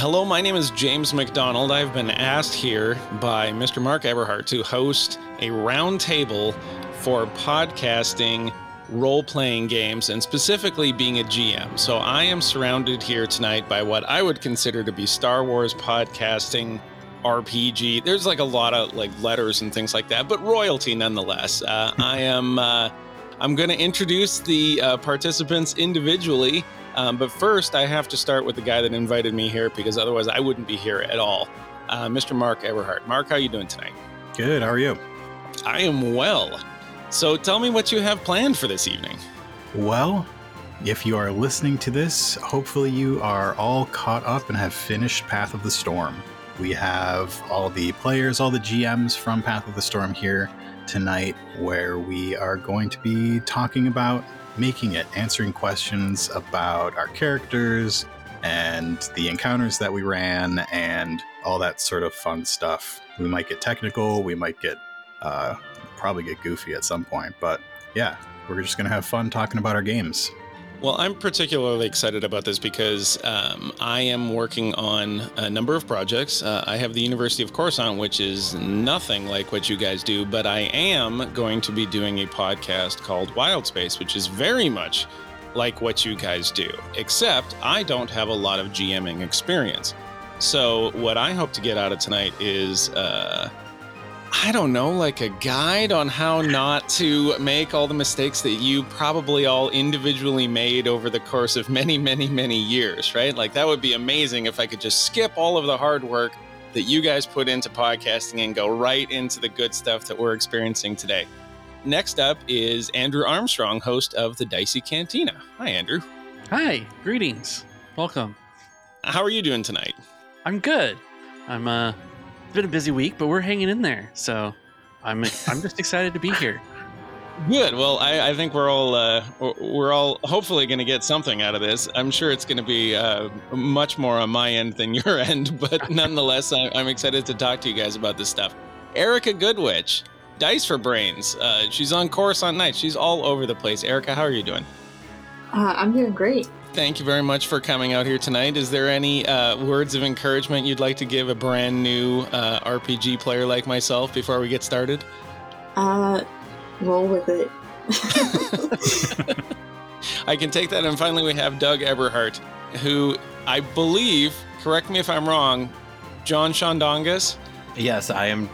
Hello, my name is James McDonald. I've been asked here by Mr. Mark Eberhardt to host a roundtable for podcasting role playing games and specifically being a GM. So I am surrounded here tonight by what I would consider to be Star Wars podcasting RPG. There's like a lot of like letters and things like that, but royalty nonetheless. Uh, I am uh, I'm going to introduce the uh, participants individually, um, but first I have to start with the guy that invited me here because otherwise I wouldn't be here at all. Uh, Mr. Mark Eberhardt. Mark, how are you doing tonight? Good. How are you? I am well. So tell me what you have planned for this evening. Well, if you are listening to this, hopefully you are all caught up and have finished Path of the Storm. We have all the players, all the GMs from Path of the Storm here tonight, where we are going to be talking about making it, answering questions about our characters and the encounters that we ran, and all that sort of fun stuff. We might get technical, we might get uh, probably get goofy at some point. But yeah, we're just to have fun talking about our games. Well, I'm particularly excited about this because um, I am working on a number of projects. Uh, I have the University of Coruscant, which is nothing like what you guys do, but I am going to be doing a podcast called Wild Space, which is very much like what you guys do, except I don't have a lot of GMing experience. So, what I hope to get out of tonight is. Uh, I don't know, like a guide on how not to make all the mistakes that you probably all individually made over the course of many, many, many years, right? Like that would be amazing if I could just skip all of the hard work that you guys put into podcasting and go right into the good stuff that we're experiencing today. Next up is Andrew Armstrong, host of the Dicey Cantina. Hi, Andrew. Hi, greetings. Welcome. How are you doing tonight? I'm good. I'm uh it's been a busy week, but we're hanging in there. So I'm I'm just excited to be here. Good. Well, I, I think we're all uh, we're all hopefully going to get something out of this. I'm sure it's going to be uh, much more on my end than your end, but nonetheless, I, I'm excited to talk to you guys about this stuff. Erica Goodwitch, Dice for Brains. Uh, she's on Coruscant Night. She's all over the place. Erica, how are you doing? Uh, I'm doing great thank you very much for coming out here tonight. Is there any uh, words of encouragement you'd like to give a brand new uh, RPG player like myself before we get started? Uh, roll with it. I can take that. And finally, we have Doug Eberhardt, who I believe, correct me if I'm wrong, John Shondongus. Yes, I am.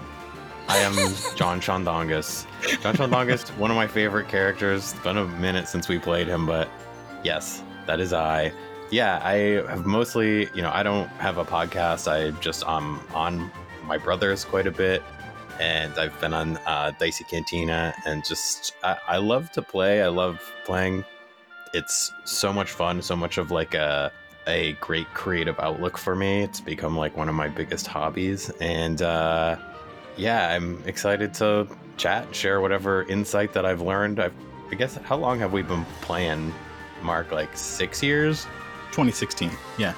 I am John Shondongus. John Shondongus, one of my favorite characters. It's been a minute since we played him, but yes, that is I. Yeah, I have mostly, you know, I don't have a podcast. I just um on my brother's quite a bit, and I've been on uh, Dicey Cantina, and just I, I love to play. I love playing. It's so much fun. So much of like a a great creative outlook for me. It's become like one of my biggest hobbies, and uh, yeah, I'm excited to chat, share whatever insight that I've learned. I've, I guess how long have we been playing mark like six years? 2016 yeah.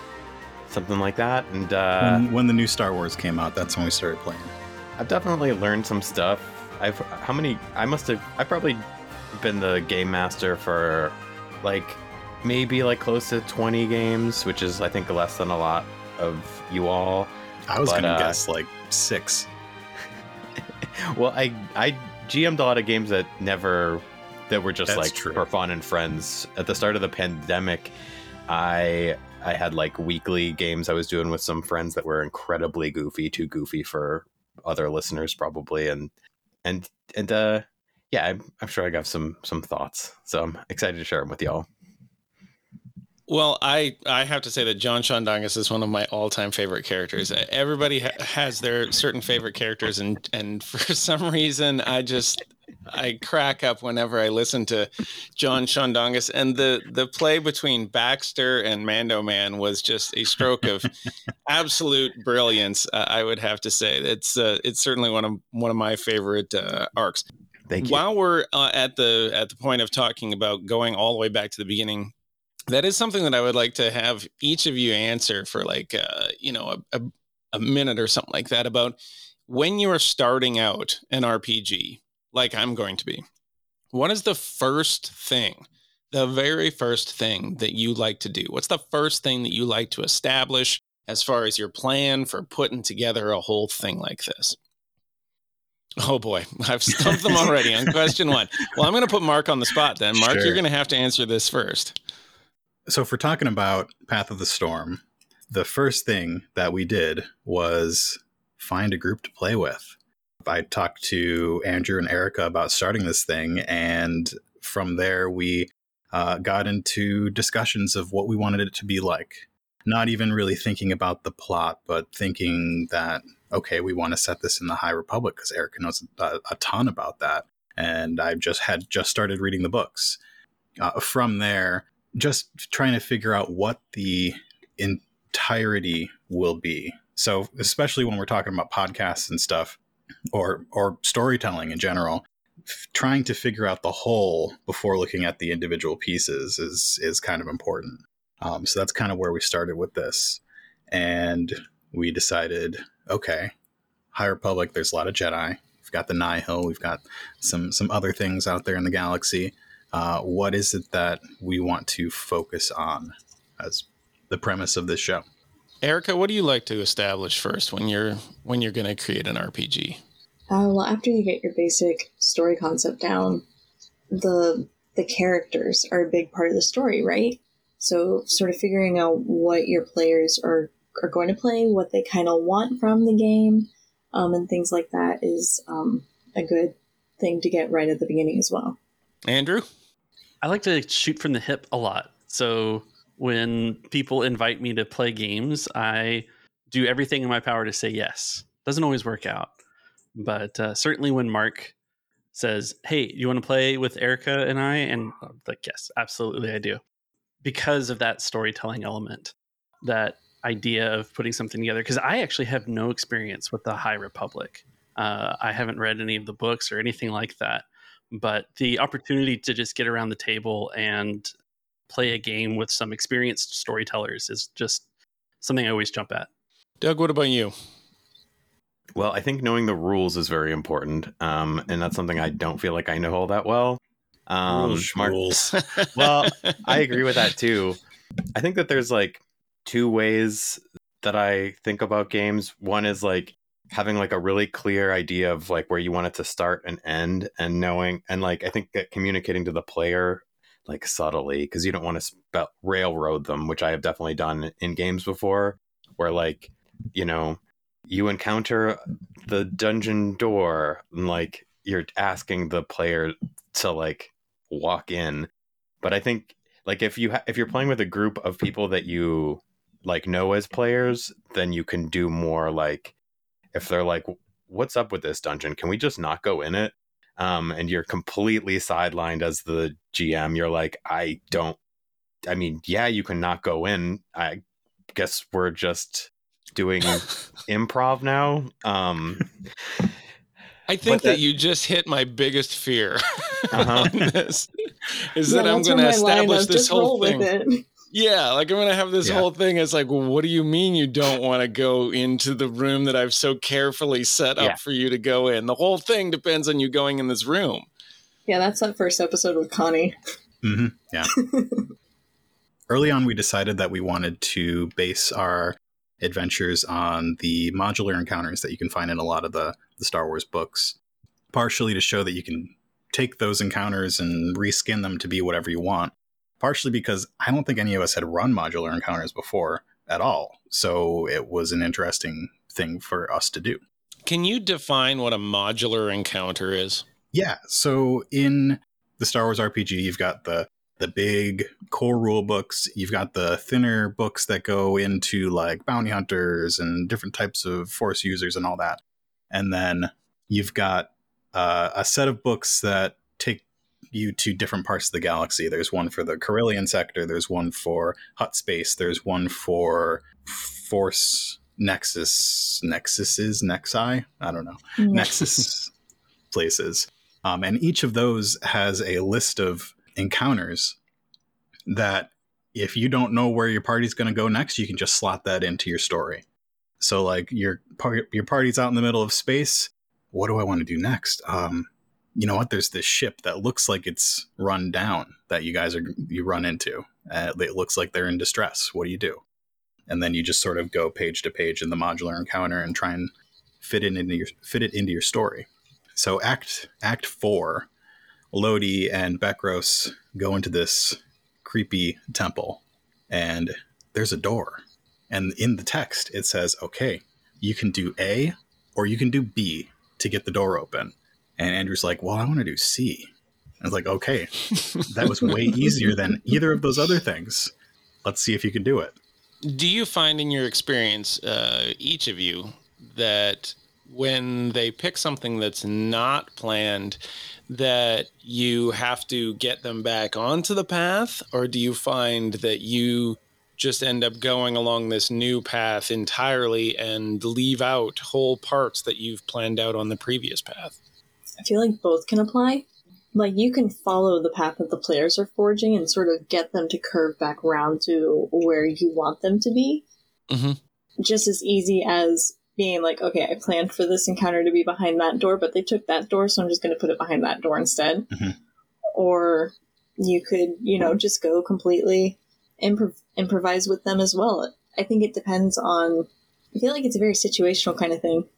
Something like that and uh, when, when, the new star wars came out that's when we started playing. I've definitely learned some stuff. I've how many i must have i've probably been the game master for like maybe like close to 20 games which is i think less than a lot of you all i was but, gonna uh, guess like six. Well i i gm'd a lot of games that never that were just That's like true. for fun and friends. At the start of the pandemic, I I had like weekly games I was doing with some friends that were incredibly goofy, too goofy for other listeners probably, and and and uh yeah, I'm, I'm sure I got some some thoughts, so I'm excited to share them with y'all. Well, I, I have to say that John Shondongus is one of my all time favorite characters. Everybody ha- has their certain favorite characters, and and for some reason, I just I crack up whenever I listen to John Shondongus. And the the play between Baxter and Mando Man was just a stroke of absolute brilliance. Uh, I would have to say it's uh, it's certainly one of one of my favorite uh, arcs. Thank you. While we're uh, at the at the point of talking about going all the way back to the beginning that is something that I would like to have each of you answer for like uh, you know a, a, a minute or something like that about when you are starting out an RPG like I'm going to be. What is the first thing, the very first thing that you like to do? What's the first thing that you like to establish as far as your plan for putting together a whole thing like this? Oh boy, I've stumped them already on question one. Well, I'm going to put Mark on the spot then. Mark, Sure. you're going to have to answer this first. So, if we're talking about Path of the Storm, the first thing that we did was find a group to play with. I talked to Andrew and Erica about starting this thing, and from there, we uh, got into discussions of what we wanted it to be like. Not even really thinking about the plot, but thinking that, okay, we want to set this in the High Republic because Erica knows a, a ton about that. And I just had just started reading the books. Uh, from there, just trying to figure out what the entirety will be. So, especially when we're talking about podcasts and stuff, or or storytelling in general, trying to figure out the whole before looking at the individual pieces is is kind of important. Um, so that's kind of where we started with this, and we decided, okay, High Republic. There's a lot of Jedi. We've got the Nihil. We've got some some other things out there in the galaxy uh, what is it that we want to focus on as the premise of this show Erica, what do you like to establish first when you're when you're going to create an RPG? Uh, well, after you get your basic story concept down, the the characters are a big part of the story, right? So, sort of figuring out what your players are are going to play, what they kind of want from the game, um, and things like that is um, a good thing to get right at the beginning as well. Andrew? I like to shoot from the hip a lot. So when people invite me to play games, I do everything in my power to say yes. Doesn't always work out, but uh, certainly when Mark says, "Hey, you want to play with Erica and I?" and I'm like, "Yes, absolutely, I do," because of that storytelling element, that idea of putting something together. Because I actually have no experience with the High Republic. Uh, I haven't read any of the books or anything like that but the opportunity to just get around the table and play a game with some experienced storytellers is just something I always jump at. Doug, what about you? Well, I think knowing the rules is very important, um, and that's something I don't feel like I know all that well. Um, Rules, Mark- rules. well, I agree with that too. I think that there's like two ways that I think about games. One is like having like a really clear idea of like where you want it to start and end and knowing and like I think that communicating to the player like subtly because you don't want to spell railroad them, which I have definitely done in games before where like, you know, you encounter the dungeon door and like you're asking the player to like walk in. But I think like if you ha- if you're playing with a group of people that you like know as players, then you can do more like if they're like what's up with this dungeon? Can we just not go in it? Um and you're completely sidelined as the GM. You're like I don't I mean, yeah, you can not go in. I guess we're just doing improv now. Um I think that, that- you just hit my biggest fear Uh-huh. on this. Is Yeah, that I'm going to where my line establish this whole thing. Yeah, like I'm going to have this Yeah. whole thing. It's like, well, what do you mean you don't want to go into the room that I've so carefully set up Yeah. for you to go in? The whole thing depends on you going in this room. Yeah, that's that first episode with Connie. hmm Yeah. Early on, we decided that we wanted to base our adventures on the modular encounters that you can find in a lot of the, the Star Wars books, partially to show that you can take those encounters and reskin them to be whatever you want, partially because I don't think any of us had run modular encounters before at all. So it was an interesting thing for us to do. Can you define what a modular encounter is? Yeah. So in the Star Wars RPG, you've got the the big core rule books. You've got the thinner books that go into like bounty hunters and different types of force users and all that. And then you've got uh, a set of books that take you to different parts of the galaxy. There's one for the Corellian sector. There's one for Hutt Space. There's one for Force Nexus. Nexuses? Nexi? I don't know. Nexus places. Um, and each of those has a list of encounters that if you don't know where your party's going to go next, you can just slot that into your story. So, like your your party's out in the middle of space. What do I want to do next? Um, you know what? There's this ship that looks like it's run down that you guys are you run into. Uh, it looks like they're in distress. What do you do? and then you just sort of go page to page in the modular encounter and try and fit it into your fit it into your story. So act act four, Lodi and Bekros go into this creepy temple, and there's a door, and in the text it says, "Okay, you can do A or you can do B to get the door open." And Andrew's like, "Well, I want to do C." I was like, "Okay, that was way easier than either of those other things. Let's see if you can do it." Do you find in your experience, uh, each of you, that when they pick something that's not planned, that you have to get them back onto the path, or do you find that you just end up going along this new path entirely and leave out whole parts that you've planned out on the previous path? I feel like both can apply. Like you can follow the path that the players are forging and sort of get them to curve back round to where you want them to be. Mm-hmm. Just as easy as being like, okay, I planned for this encounter to be behind that door, but they took that door, so I'm just going to put it behind that door instead. Mhm. Or you could, you know, just go completely improv- improvise with them as well. I think it depends on. I feel like it's a very situational kind of thing.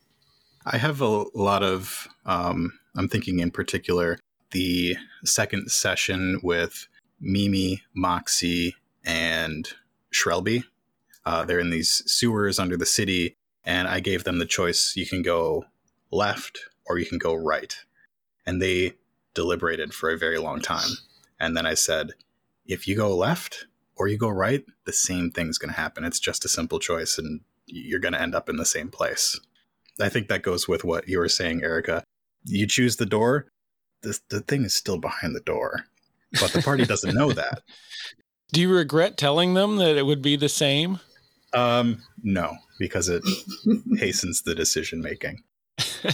I have a lot of. Um, I'm thinking in particular the second session with Mimi, Moxie, and Shrelby. Uh, they're in these sewers under the city, and I gave them the choice: you can go left or you can go right, and they deliberated for a very long time. And then I said, if you go left or you go right, the same thing's going to happen. It's just a simple choice, and you're going to end up in the same place. I think that goes with what you were saying, Erica. You choose the door, the, the thing is still behind the door, but the party doesn't know that. Do you regret telling them that it would be the same? Um, no, because it hastens the decision making.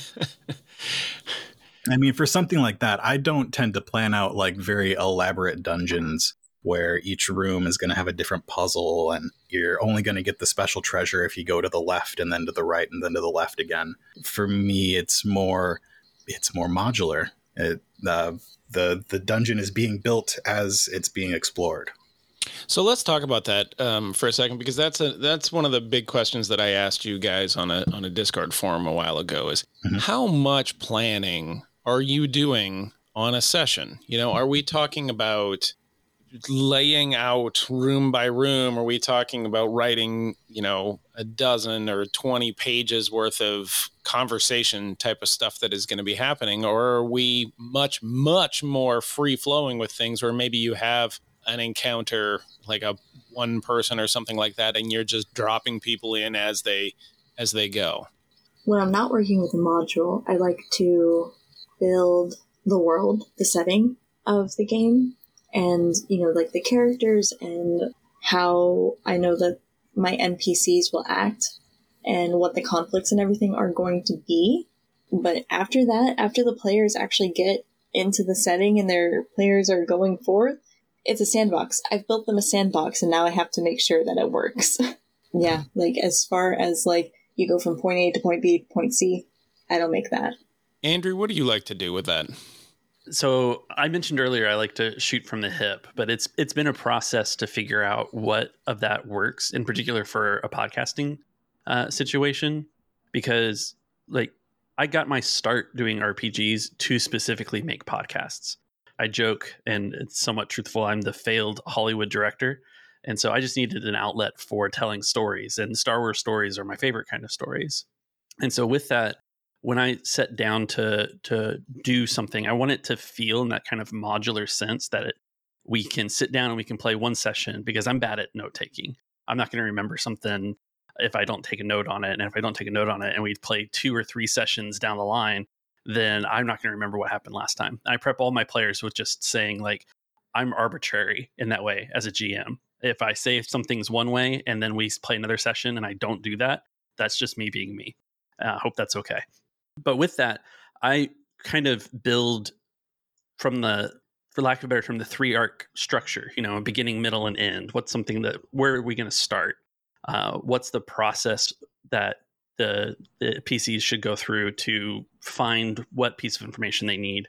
I mean, for something like that, I don't tend to plan out like very elaborate dungeons where each room is going to have a different puzzle and you're only going to get the special treasure if you go to the left and then to the right and then to the left again. For me, it's more it's more modular. It, uh, the the dungeon is being built as it's being explored. So let's talk about that um, for a second because that's a that's one of the big questions that I asked you guys on a on a Discord forum a while ago is Mhm. how much planning are you doing on a session? You know, are we talking about laying out room by room? Are we talking about writing, you know, a dozen or 20 pages worth of conversation type of stuff that is going to be happening? Or are we much, much more free flowing with things where maybe you have an encounter like a one person or something like that and you're just dropping people in as they as they go when I'm not working with a module, I like to build the world, the setting of the game, and, you know, like the characters and how I know that my NPCs will act and what the conflicts and everything are going to be. But after that, after the players actually get into the setting and their players are going forth, it's a sandbox. I've built them a sandbox and now I have to make sure that it works. yeah, like as far as like you go from point A to point B to point C. I don't make that. andrew what do you like to do with that So I mentioned earlier I like to shoot from the hip, but it's it's been a process to figure out what of that works, in particular for a podcasting uh, situation, because like I got my start doing RPGs to specifically make podcasts. I joke, and it's somewhat truthful. I'm the failed Hollywood director, and so I just needed an outlet for telling stories, and Star Wars stories are my favorite kind of stories. And so with that, when I set down to to do something, I want it to feel in that kind of modular sense that it, we can sit down and we can play one session because I'm bad at note taking. I'm not going to remember something if I don't take a note on it, and if I don't take a note on it, and we play two or three sessions down the line, then I'm not going to remember what happened last time. I prep all my players with just saying like I'm arbitrary in that way as a GM. If I say something's one way and then we play another session and I don't do that, that's just me being me. I uh, hope that's okay. But with that, I kind of build from the, for lack of a better term, the three arc structure. You know, beginning, middle, and end. What's something that where are we going to start? Uh, what's the process that the, the PCs should go through to find what piece of information they need,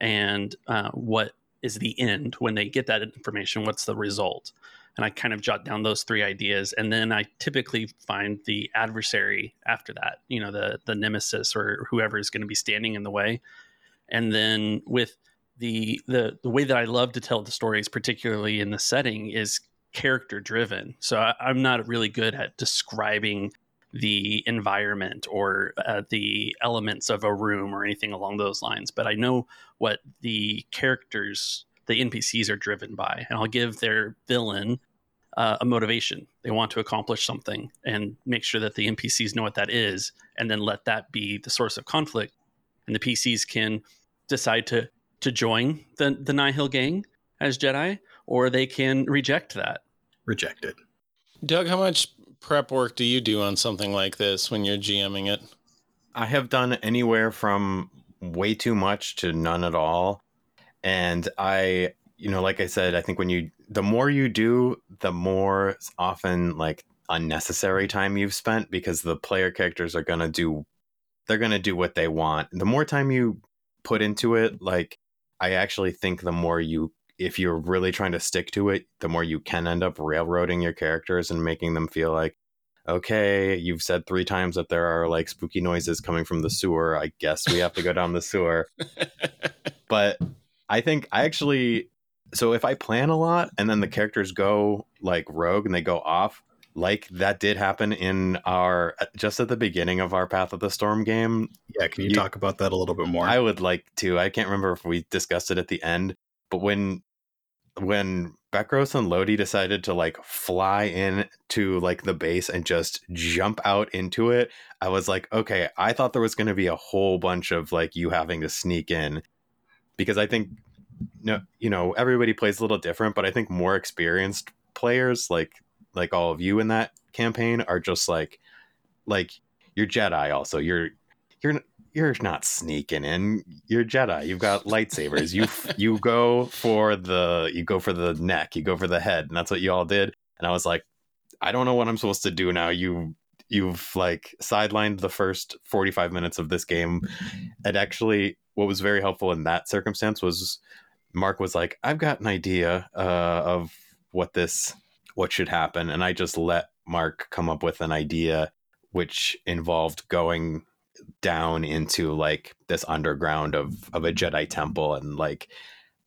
and uh, what is the end when they get that information? What's the result? and I kind of jot down those three ideas, and then I typically find the adversary after that. You know, the the nemesis or whoever is going to be standing in the way, and then with the the the way that I love to tell the stories, particularly in the setting, is character driven. So I, I'm not really good at describing the environment or uh, the elements of a room or anything along those lines, but I know what the characters the NPCs are driven by, and I'll give their villain uh, a motivation. They want to accomplish something, and make sure that the NPCs know what that is, and then let that be the source of conflict. And the PCs can decide to to join the the Nihil gang as Jedi, or they can reject that. Reject it. Doug, how much prep work do you do on something like this when you're GMing it? I have done anywhere from way too much to none at all. And I, you know, like I said, I think when you, the more you do, the more often like unnecessary time you've spent because the player characters are going to do, they're going to do what they want. The more time you put into it, like, I actually think the more you, if you're really trying to stick to it, the more you can end up railroading your characters and making them feel like, okay, you've said three times that there are like spooky noises coming from the sewer. I guess we have to go down the sewer. but I think I actually so if I plan a lot and then the characters go like rogue and they go off, like that did happen in our just at the beginning of our Path of the Storm game. Yeah, can you, you talk about that a little bit more? I would like to. I can't remember if we discussed it at the end, but when when Bekros and Lodi decided to like fly in to like the base and just jump out into it, I was like, okay, I thought there was going to be a whole bunch of like you having to sneak in because I think no, you know, everybody plays a little different, but I think more experienced players like like all of you in that campaign are just like like you're Jedi also. You're you're you're not sneaking in. You're Jedi. You've got lightsabers. you you go for the you go for the neck. You go for the head, and that's what you all did. And I was like, I don't know what I'm supposed to do now. You you've like sidelined the first 45 minutes of this game. And actually, what was very helpful in that circumstance was Mark was like, I've got an idea uh, of what this what should happen, and I just let Mark come up with an idea which involved going down into like this underground of of a Jedi temple and like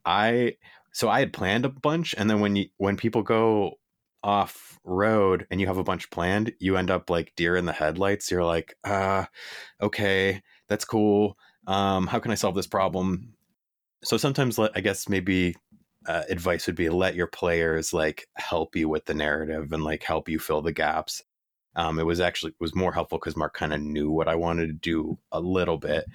I so I had planned a bunch and then when you when people go off road and you have a bunch planned you end up like deer in the headlights. You're like uh okay that's cool. Um how can I solve this problem? So sometimes I guess maybe uh, advice would be let your players like help you with the narrative and like help you fill the gaps um, it was actually it was more helpful because Mark kind of knew what I wanted to do a little bit.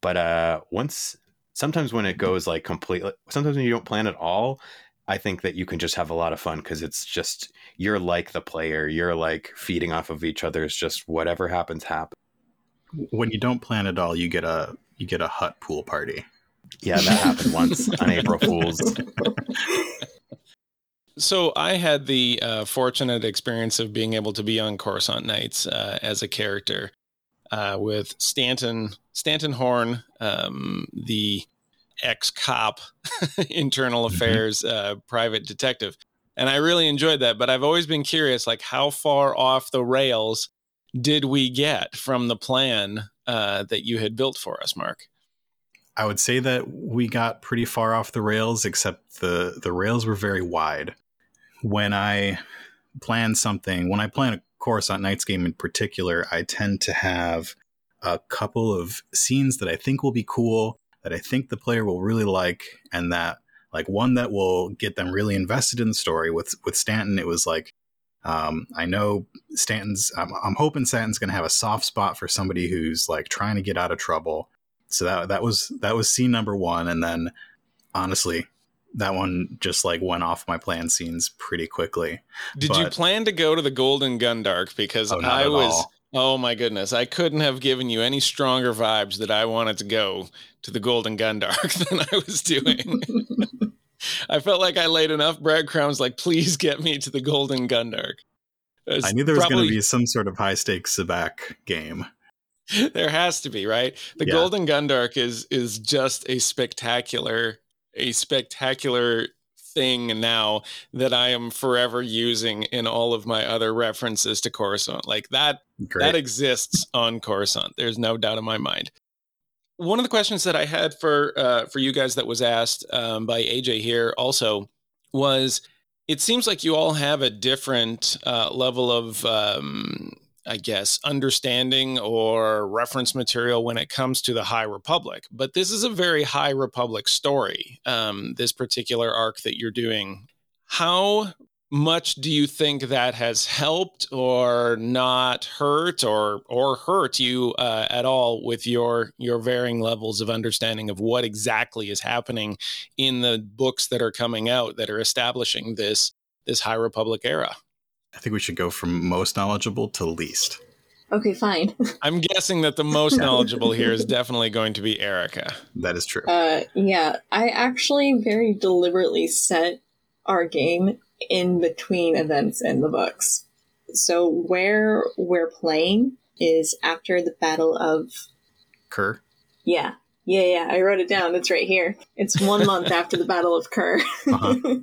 But uh, once, sometimes when it goes like completely, sometimes when you don't plan at all, I think that you can just have a lot of fun because it's just you're like the player, you're like feeding off of each other. It's just whatever happens, happens. When you don't plan at all, you get a you get a Hutt pool party. Yeah, that happened once on April Fools. So I had the uh, fortunate experience of being able to be on Coruscant Nights uh, as a character uh, with Stanton Stanton Horn, um, the ex cop, internal mm-hmm. affairs uh, private detective, and I really enjoyed that. But I've always been curious, like how far off the rails did we get from the plan uh, that you had built for us, Mark? I would say that we got pretty far off the rails, except the the rails were very wide when I plan something, when I plan a Coruscant Nights game in particular, I tend to have a couple of scenes that I think will be cool, that I think the player will really like, and that like one that will get them really invested in the story. With with Stanton, it was like um, I know Stanton's. I'm, I'm hoping Stanton's going to have a soft spot for somebody who's like trying to get out of trouble. So that that was that was scene number one, and then honestly, that one just like went off my plan scenes pretty quickly. Did but, you plan to go to the Golden Gundark? Because oh, I was. All. Oh my goodness! I couldn't have given you any stronger vibes that I wanted to go to the Golden Gundark than I was doing. I felt like I laid enough breadcrumbs. Like, please get me to the Golden Gundark. I knew there was probably... going to be some sort of high stakes Sabacc game. there has to be, right? The yeah. Golden Gundark is is just a spectacular a spectacular thing now that I am forever using in all of my other references to Coruscant. Like that Great. that exists on Coruscant. There's no doubt in my mind. One of the questions that I had for uh, for you guys that was asked um, by AJ here also was, it seems like you all have a different uh, level of, um, I guess, understanding or reference material when it comes to the High Republic. But this is a very High Republic story. Um, this particular arc that you're doing. How much do you think that has helped or not hurt or or hurt you uh, at all with your your varying levels of understanding of what exactly is happening in the books that are coming out that are establishing this this high republic era I think we should go from most knowledgeable to least. Okay, fine. i'm guessing that the most knowledgeable here is definitely going to be erica That is true. Uh, yeah, I actually very deliberately set our game in between events in the books. So where we're playing is after the Battle of Kur. yeah. Yeah, yeah, I wrote it down. It's right here. It's one month after the Battle of Kur. Uh-huh.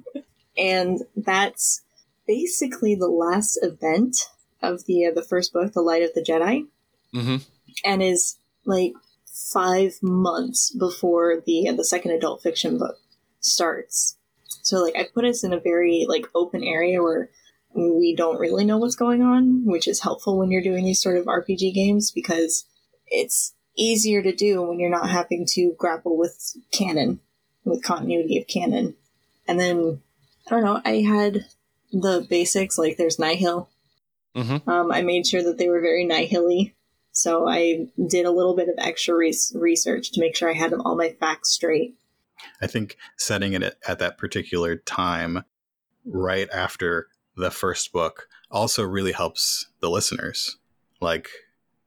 and that's basically the last event of the uh, the first book, The Light of the Jedi, mm-hmm. and is like five months before the uh, the second adult fiction book starts. So like I put us in a very like open area where we don't really know what's going on, which is helpful when you're doing these sort of RPG games because it's easier to do when you're not having to grapple with canon, with continuity of canon. And then I don't know, I had the basics like there's Nihil. Mhm. Um, I made sure that they were very Nihil-y. So I did a little bit of extra res- research to make sure I had all my facts straight. I think setting it at, at that particular time, right after the first book, also really helps the listeners. Like,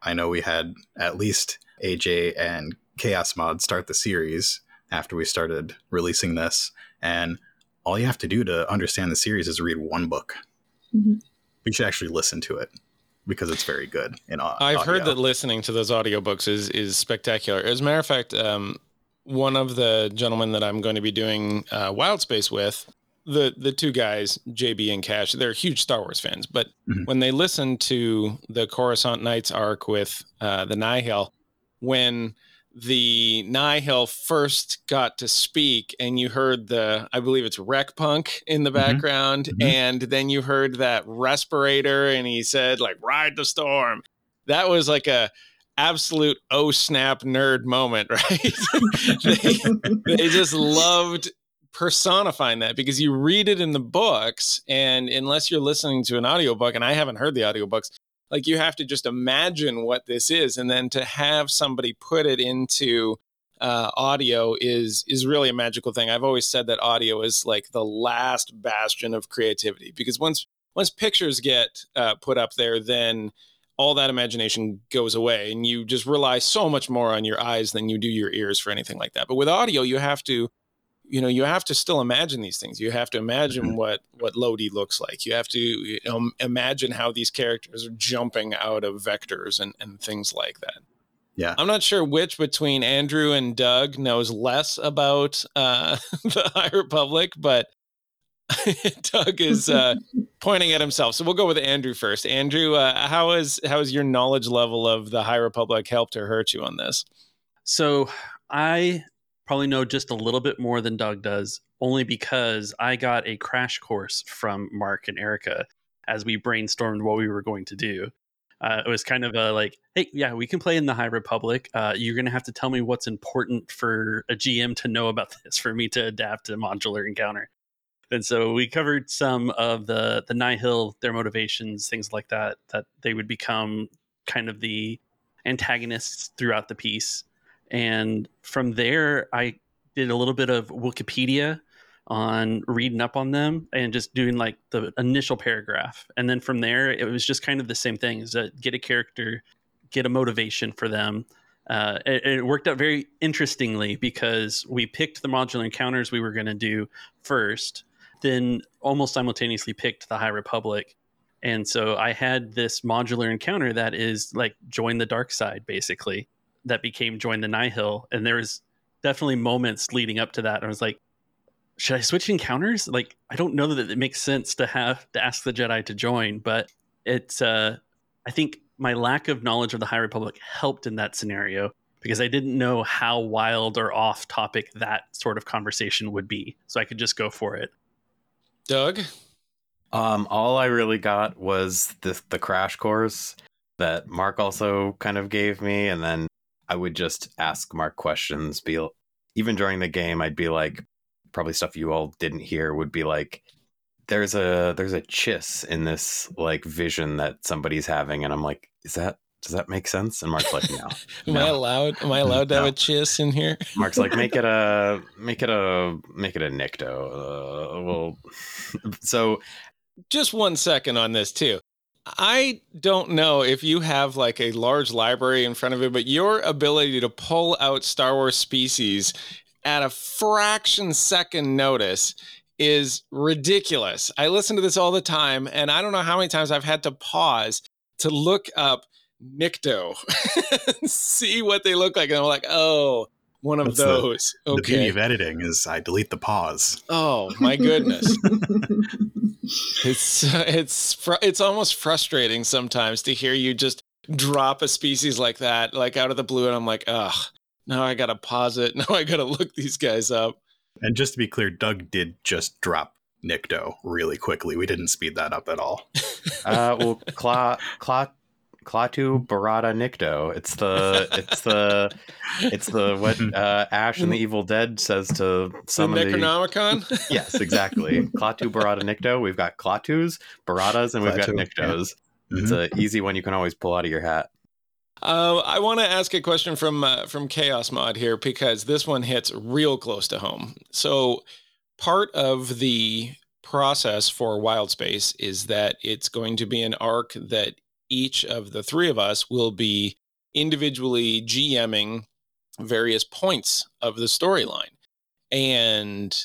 I know we had at least AJ and Chaos Mod start the series after we started releasing this, and all you have to do to understand the series is read one book. Mhm. You should actually listen to it because it's very good. In au- I've heard that listening to those audiobooks is is spectacular. As a matter of fact, um, one of the gentlemen that I'm going to be doing uh, Wild Space with, the the two guys, JB and Cash, they're huge Star Wars fans. But Mhm. when they listen to the Coruscant Nights arc with uh, the Nihil, when the Nihil first got to speak, and you heard the, I believe it's Wreck Punk in the Mhm. background, Mhm. and then you heard that respirator, and he said like "Ride the storm." That was like a absolute oh snap nerd moment, right? they, they just loved personifying that because you read it in the books and unless you're listening to an audiobook and I haven't heard the audiobooks like you have to just imagine what this is and then to have somebody put it into uh, audio is is really a magical thing. I've always said that audio is like the last bastion of creativity because once once pictures get uh, put up there, then all that imagination goes away, and you just rely so much more on your eyes than you do your ears for anything like that. But with audio, you have to, you know, you have to still imagine these things. You have to imagine what what Lodi looks like. You have to you know, imagine how these characters are jumping out of vectors and and things like that. Yeah. I'm not sure which between Andrew and Doug knows less about uh, the High Republic, but Doug is uh, pointing at himself. So we'll go with Andrew first. Andrew, uh, how is how is your knowledge level of the High Republic helped or hurt you on this? So I probably know just a little bit more than Doug does, only because I got a crash course from Mark and Erica as we brainstormed what we were going to do. Uh, it was kind of a like, hey, yeah, we can play in the High Republic. Uh, you're going to have to tell me what's important for a GM to know about this for me to adapt to modular encounter. And so we covered some of the the Nihil, their motivations, things like that, that they would become kind of the antagonists throughout the piece. And from there, I did a little bit of Wikipedia on reading up on them and just doing like the initial paragraph. And then from there, it was just kind of the same thing: is that get a character, get a motivation for them. Uh, it, it worked out very interestingly because we picked the modular encounters we were going to do first, then almost simultaneously picked the High Republic. And so I had this modular encounter that is like join the dark side, basically, that became join the Nihil. And there was definitely moments leading up to that. I was like, should I switch encounters? Like, I don't know that it makes sense to have to ask the Jedi to join, but it's. Uh, I think my lack of knowledge of the High Republic helped in that scenario because I didn't know how wild or off topic that sort of conversation would be, so I could just go for it. Doug, Um, all I really got was the the crash course that Mark also kind of gave me, and then I would just ask Mark questions. Be even during the game, I'd be like, probably stuff you all didn't hear would be like, there's a there's a chiss in this like vision that somebody's having, and I'm like, is that does that make sense? And Mark's like, no. am I allowed? Am I allowed to have a chiss in here? Mark's like, make it a make it a make it a Nikto. Uh, well, so just one second on this too. I don't know if you have like a large library in front of you, but your ability to pull out Star Wars species at a fraction second notice is ridiculous. I listen to this all the time, and I don't know how many times I've had to pause to look up Nikto and see what they look like. And I'm like, oh, one of That's the- those. The beauty of editing is I delete the pause. Oh my goodness. It's it's fr- it's almost frustrating sometimes to hear you just drop a species like that, like out of the blue, and I'm like, ugh. Now I gotta pause it. Now I gotta look these guys up. And just to be clear, Doug did just drop Nikto really quickly. We didn't speed that up at all. Uh, well, Cla Cla Klaatu Barada Nikto. It's the it's the it's the what uh, Ash and the Evil Dead says to some the of the Necronomicon. yes, exactly. Klaatu Barada Nikto. We've got Klaatus, Baradas, and we've got Klaatu, Niktos. yeah. It's an easy one you can always pull out of your hat. Uh, I want to ask a question from uh, from Chaos Mod here because this one hits real close to home. So, part of the process for Wild Space is that it's going to be an arc that each of the three of us will be individually GMing various points of the storyline, and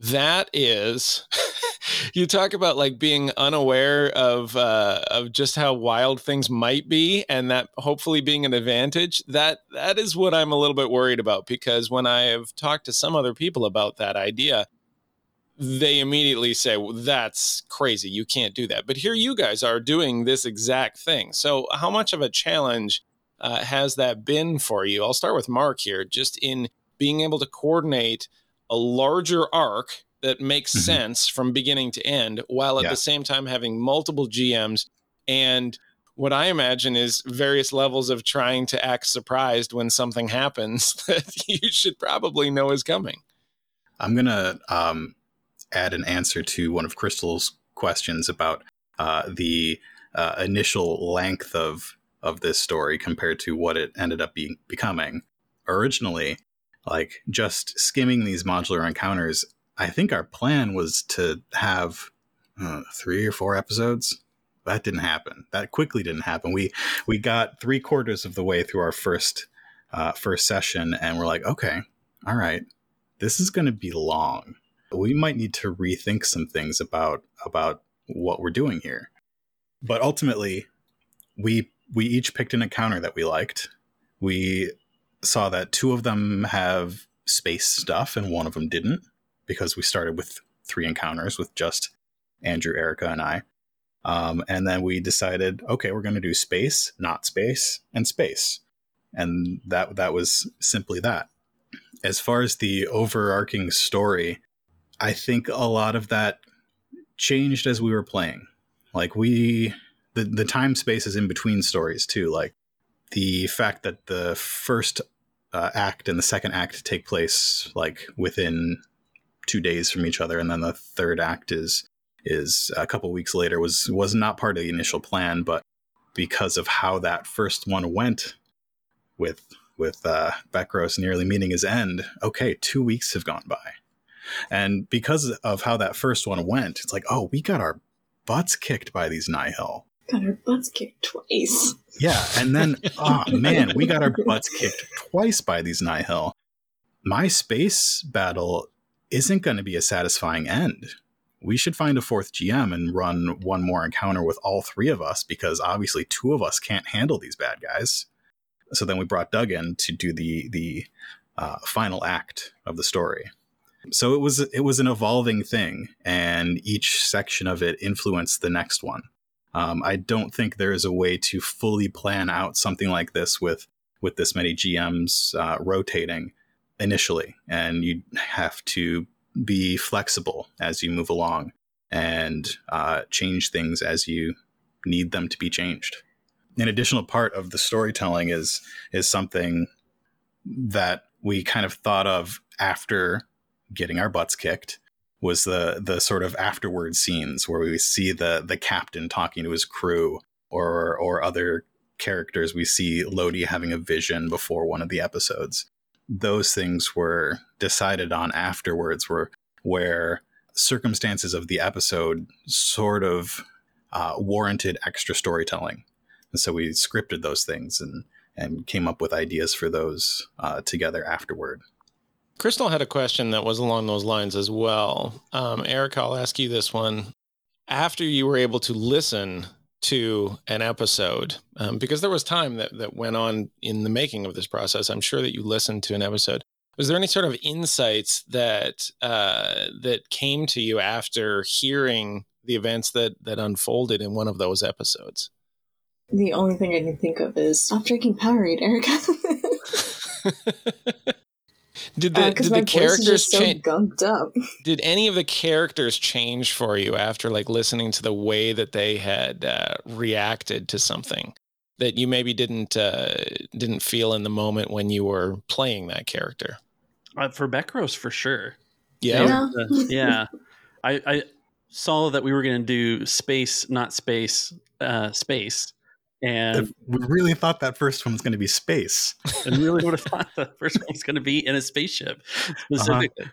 that is you talk about like being unaware of uh, of just how wild things might be and that hopefully being an advantage that that is what i'm a little bit worried about because when i have talked to some other people about that idea they immediately say well, that's crazy you can't do that but here you guys are doing this exact thing so how much of a challenge uh, has that been for you i'll start with mark here just in being able to coordinate a larger arc that makes Mhm. sense from beginning to end while at Yeah. the same time having multiple GMs and what I imagine is various levels of trying to act surprised when something happens that you should probably know is coming. I'm gonna um, add an answer to one of Crystal's questions about uh, the uh, initial length of of this story compared to what it ended up being becoming. Originally, like just skimming these modular encounters, I think our plan was to have uh, three or four episodes. That didn't happen. That quickly didn't happen. We we got three quarters of the way through our first uh, first session, and we're like, okay, all right, this is going to be long. We might need to rethink some things about about what we're doing here. But ultimately, we we each picked an encounter that we liked. We saw that two of them have space stuff and one of them didn't because we started with three encounters with just Andrew, Erica, and I. Um, and then we decided, okay, we're going to do space, not space, and space, and that that was simply that. As far as the overarching story, I think a lot of that changed as we were playing. Like we, the the time spaces in between stories too. Like the fact that the first uh, act and the second act take place like within two days from each other, and then the third act is is a couple weeks later was was not part of the initial plan, but because of how that first one went with with uh, nearly meeting his end, okay, two weeks have gone by, and because of how that first one went, it's like, oh, we got our butts kicked by these Nihil. Got our butts kicked twice. Yeah, and then oh man, we got our butts kicked twice by these Nihil. My space battle isn't going to be a satisfying end. We should find a fourth GM and run one more encounter with all three of us because obviously two of us can't handle these bad guys. So then we brought Doug in to do the the uh, final act of the story. So it was it was an evolving thing, and each section of it influenced the next one. Um, I don't think there is a way to fully plan out something like this with with this many GMs uh, rotating initially, and you have to be flexible as you move along and uh, change things as you need them to be changed. An additional part of the storytelling is is something that we kind of thought of after getting our butts kicked was the the sort of afterward scenes where we see the the captain talking to his crew or or other characters. We see Lodi having a vision before one of the episodes. Those things were decided on afterwards were where circumstances of the episode sort of uh, warranted extra storytelling. And so we scripted those things and and came up with ideas for those uh, together afterward Crystal had a question that was along those lines as well. Um, Eric, I'll ask you this one. After you were able to listen to an episode, um, because there was time that, that went on in the making of this process, I'm sure that you listened to an episode. Was there any sort of insights that uh, that came to you after hearing the events that that unfolded in one of those episodes? The only thing I can think of is stop drinking Powerade, Erica. Did the, Uh, did my the voice is characters just so change? gunked up. Did any of the characters change for you after like listening to the way that they had uh, reacted to something that you maybe didn't uh, didn't feel in the moment when you were playing that character? Uh, for Becros, for sure. Yeah. Yeah. Uh, yeah. I, I saw that we were going to do space, not space, uh, space. And we really thought that first one was going to be space and really would have thought the first one was going to be in a spaceship specifically.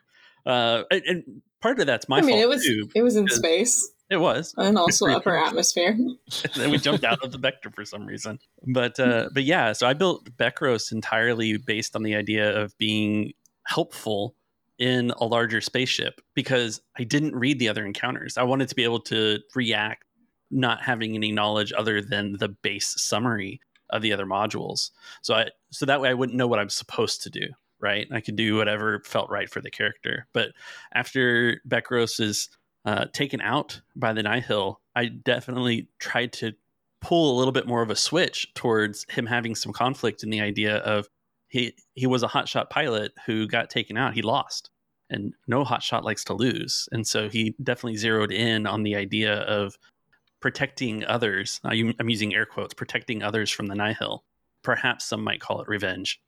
uh and, and part of that's my I mean, fault it was too. it was in space It was. and also upper atmosphere. and then we jumped out of the vector for some reason. But uh, but yeah, so I built Becros entirely based on the idea of being helpful in a larger spaceship because I didn't read the other encounters. I wanted to be able to react, not having any knowledge other than the base summary of the other modules. So I so that way I wouldn't know what I'm supposed to do. Right, I could do whatever felt right for the character. But after Becros is uh, taken out by the Nihil, I definitely tried to pull a little bit more of a switch towards him having some conflict in the idea of he he was a hotshot pilot who got taken out. He lost, and no hotshot likes to lose, and so he definitely zeroed in on the idea of protecting others. I- I'm using air quotes, protecting others from the Nihil. Perhaps some might call it revenge.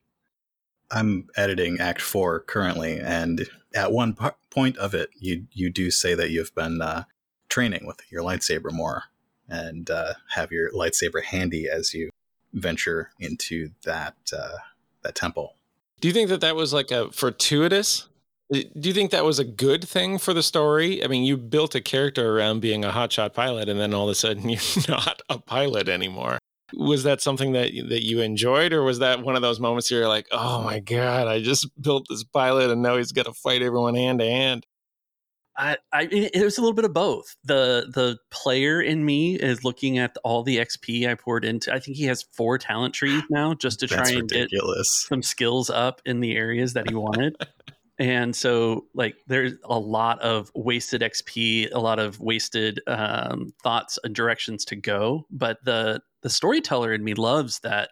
I'm editing Act Four currently, and at one po- point of it, you you do say that you've been uh, training with your lightsaber more, and uh, have your lightsaber handy as you venture into that uh, that temple. Do you think that that was like a fortuitous? Uh, do you think that was a good thing for the story? I mean, you built a character around being a hotshot pilot, and then all of a sudden you're not a pilot anymore. Was that something that that you enjoyed, or was that one of those moments where you're like, "Oh my god, I just built this pilot, and now he's got to fight everyone hand to hand"? I, I it was a little bit of both. The the player in me is looking at all the XP I poured into. I think he has four talent trees now just to try That's and get some skills up in the areas that he wanted. and so like there's a lot of wasted XP, a lot of wasted um, thoughts and directions to go. But the the storyteller in me loves that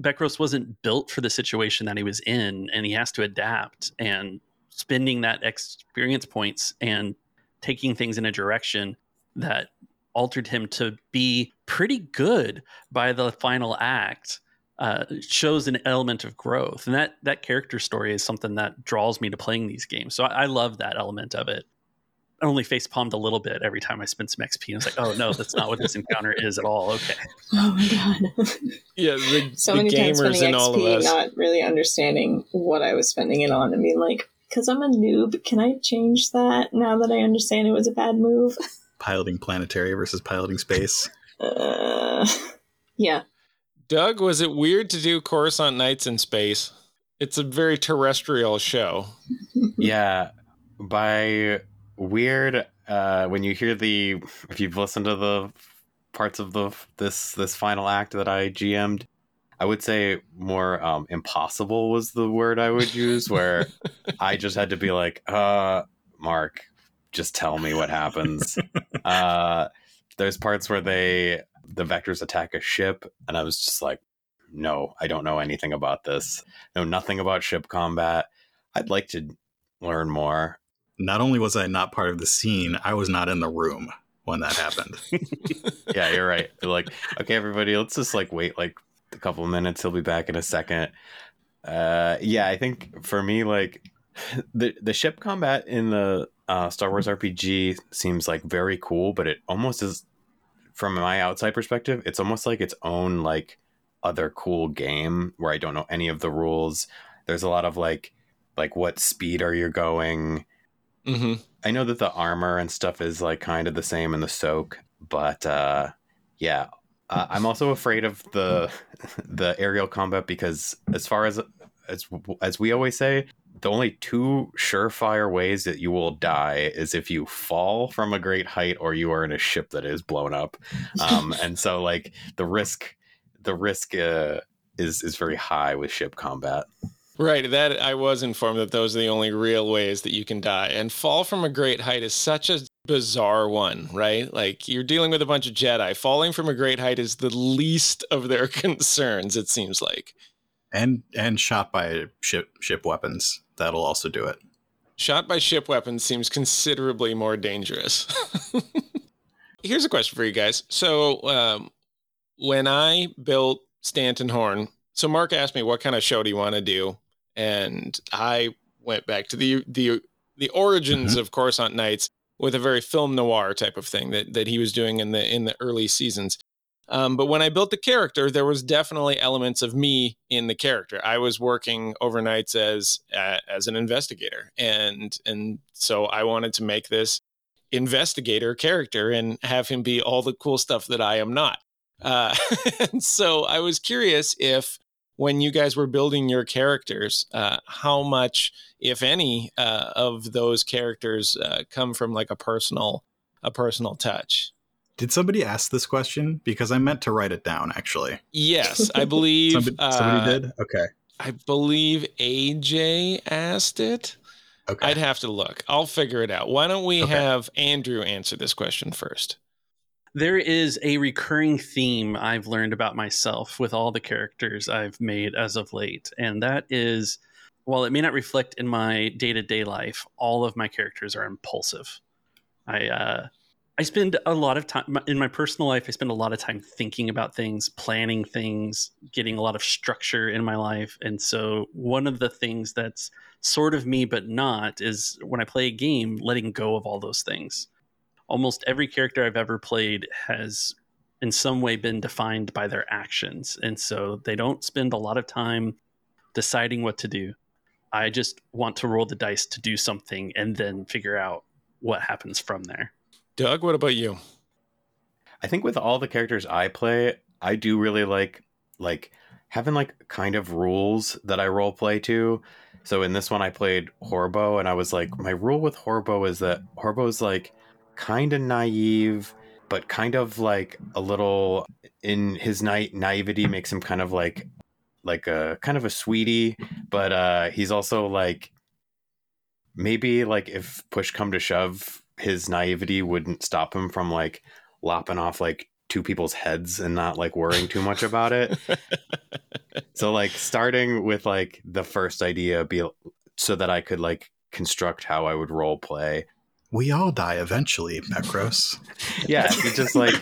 Becros wasn't built for the situation that he was in, and he has to adapt and spending that experience points and taking things in a direction that altered him to be pretty good by the final act uh, shows an element of growth and that that character story is something that draws me to playing these games so i, I love that element of it I only face palmed a little bit every time I spent some XP. And was like, oh no, that's not what this encounter is at all. Okay. Oh my god. Yeah, the, so the many times gamers spending and all of XP, us. not really understanding what I was spending it on, and being like, "Because I'm a noob, can I change that now that I understand it was a bad move?" Piloting planetary versus piloting space. Uh, yeah, Doug, was it weird to do Coruscant Nights in space? It's a very terrestrial show. yeah by weird uh when you hear the if you've listened to the parts of the this this final act that i gm'd i I would say more um, impossible was the word I would use, where I just had to be like, uh, Mark, just tell me what happens. uh, there's parts where they the vectors attack a ship, and I was just like, no, I don't know anything about this. Know nothing about ship combat. I'd like to learn more. Not only was I not part of the scene, I was not in the room when that happened. yeah, you're right. They're like, okay, everybody, let's just like wait like a couple of minutes. He'll be back in a second. Uh, yeah, I think for me, like the the ship combat in the uh, Star Wars RPG seems like very cool, but it almost is, from my outside perspective, it's almost like its own like other cool game where I don't know any of the rules. There's a lot of like like what speed are you going? Mm-hmm. I know that the armor and stuff is like kind of the same in the soak, but uh, yeah, uh, I'm also afraid of the the aerial combat because as far as as as we always say, the only two surefire ways that you will die is if you fall from a great height or you are in a ship that is blown up. Um, and so like the risk the risk uh, is is very high with ship combat. Right, that I was informed that those are the only real ways that you can die. And fall from a great height is such a bizarre one, right? Like you're dealing with a bunch of Jedi. Falling from a great height is the least of their concerns, it seems like. And and shot by ship ship weapons. That'll also do it. Shot by ship weapons seems considerably more dangerous. Here's a question for you guys. So, um, when I built Stanton Horn, so Mark asked me what kind of show do you want to do, and I went back to the the the origins Mhm. of Coruscant Nights with a very film noir type of thing that that he was doing in the in the early seasons. Um, but when I built the character, there was definitely elements of me in the character. I was working overnights as uh, as an investigator, and and so I wanted to make this investigator character and have him be all the cool stuff that I am not. Uh, and so I was curious if when you guys were building your characters, uh, how much, if any, uh, of those characters uh, come from like a personal a personal touch. Did somebody ask this question? Because I meant to write it down actually. Yes, I believe Somebody, somebody uh, did? Okay. I believe AJ asked it. Okay. I'd have to look. I'll figure it out. Why don't we Okay. have Andrew answer this question first? There is a recurring theme I've learned about myself with all the characters I've made as of late, and that is while it may not reflect in my day to day life, all of my characters are impulsive. I uh, I spend a lot of time in my personal life. I spend a lot of time thinking about things, planning things, getting a lot of structure in my life, and so one of the things that's sort of me but not is when I play a game, letting go of all those things almost every character I've ever played has in some way been defined by their actions. And so they don't spend a lot of time deciding what to do. I just want to roll the dice to do something and then figure out what happens from there. Doug, what about you? I think with all the characters I play, I do really like like having like kind of rules that I role play to. So in this one I played Horbo and I was like my rule with Horbo is that Horbo's like kind of naive but kind of like a little in his na- naivety makes him kind of like like a kind of a sweetie but uh he's also like maybe like if push come to shove his naivety wouldn't stop him from like lopping off like two people's heads and not like worrying too much about it. So like starting with like the first idea be so that i could like construct how i would role play. We all die eventually, Macros. yeah it just like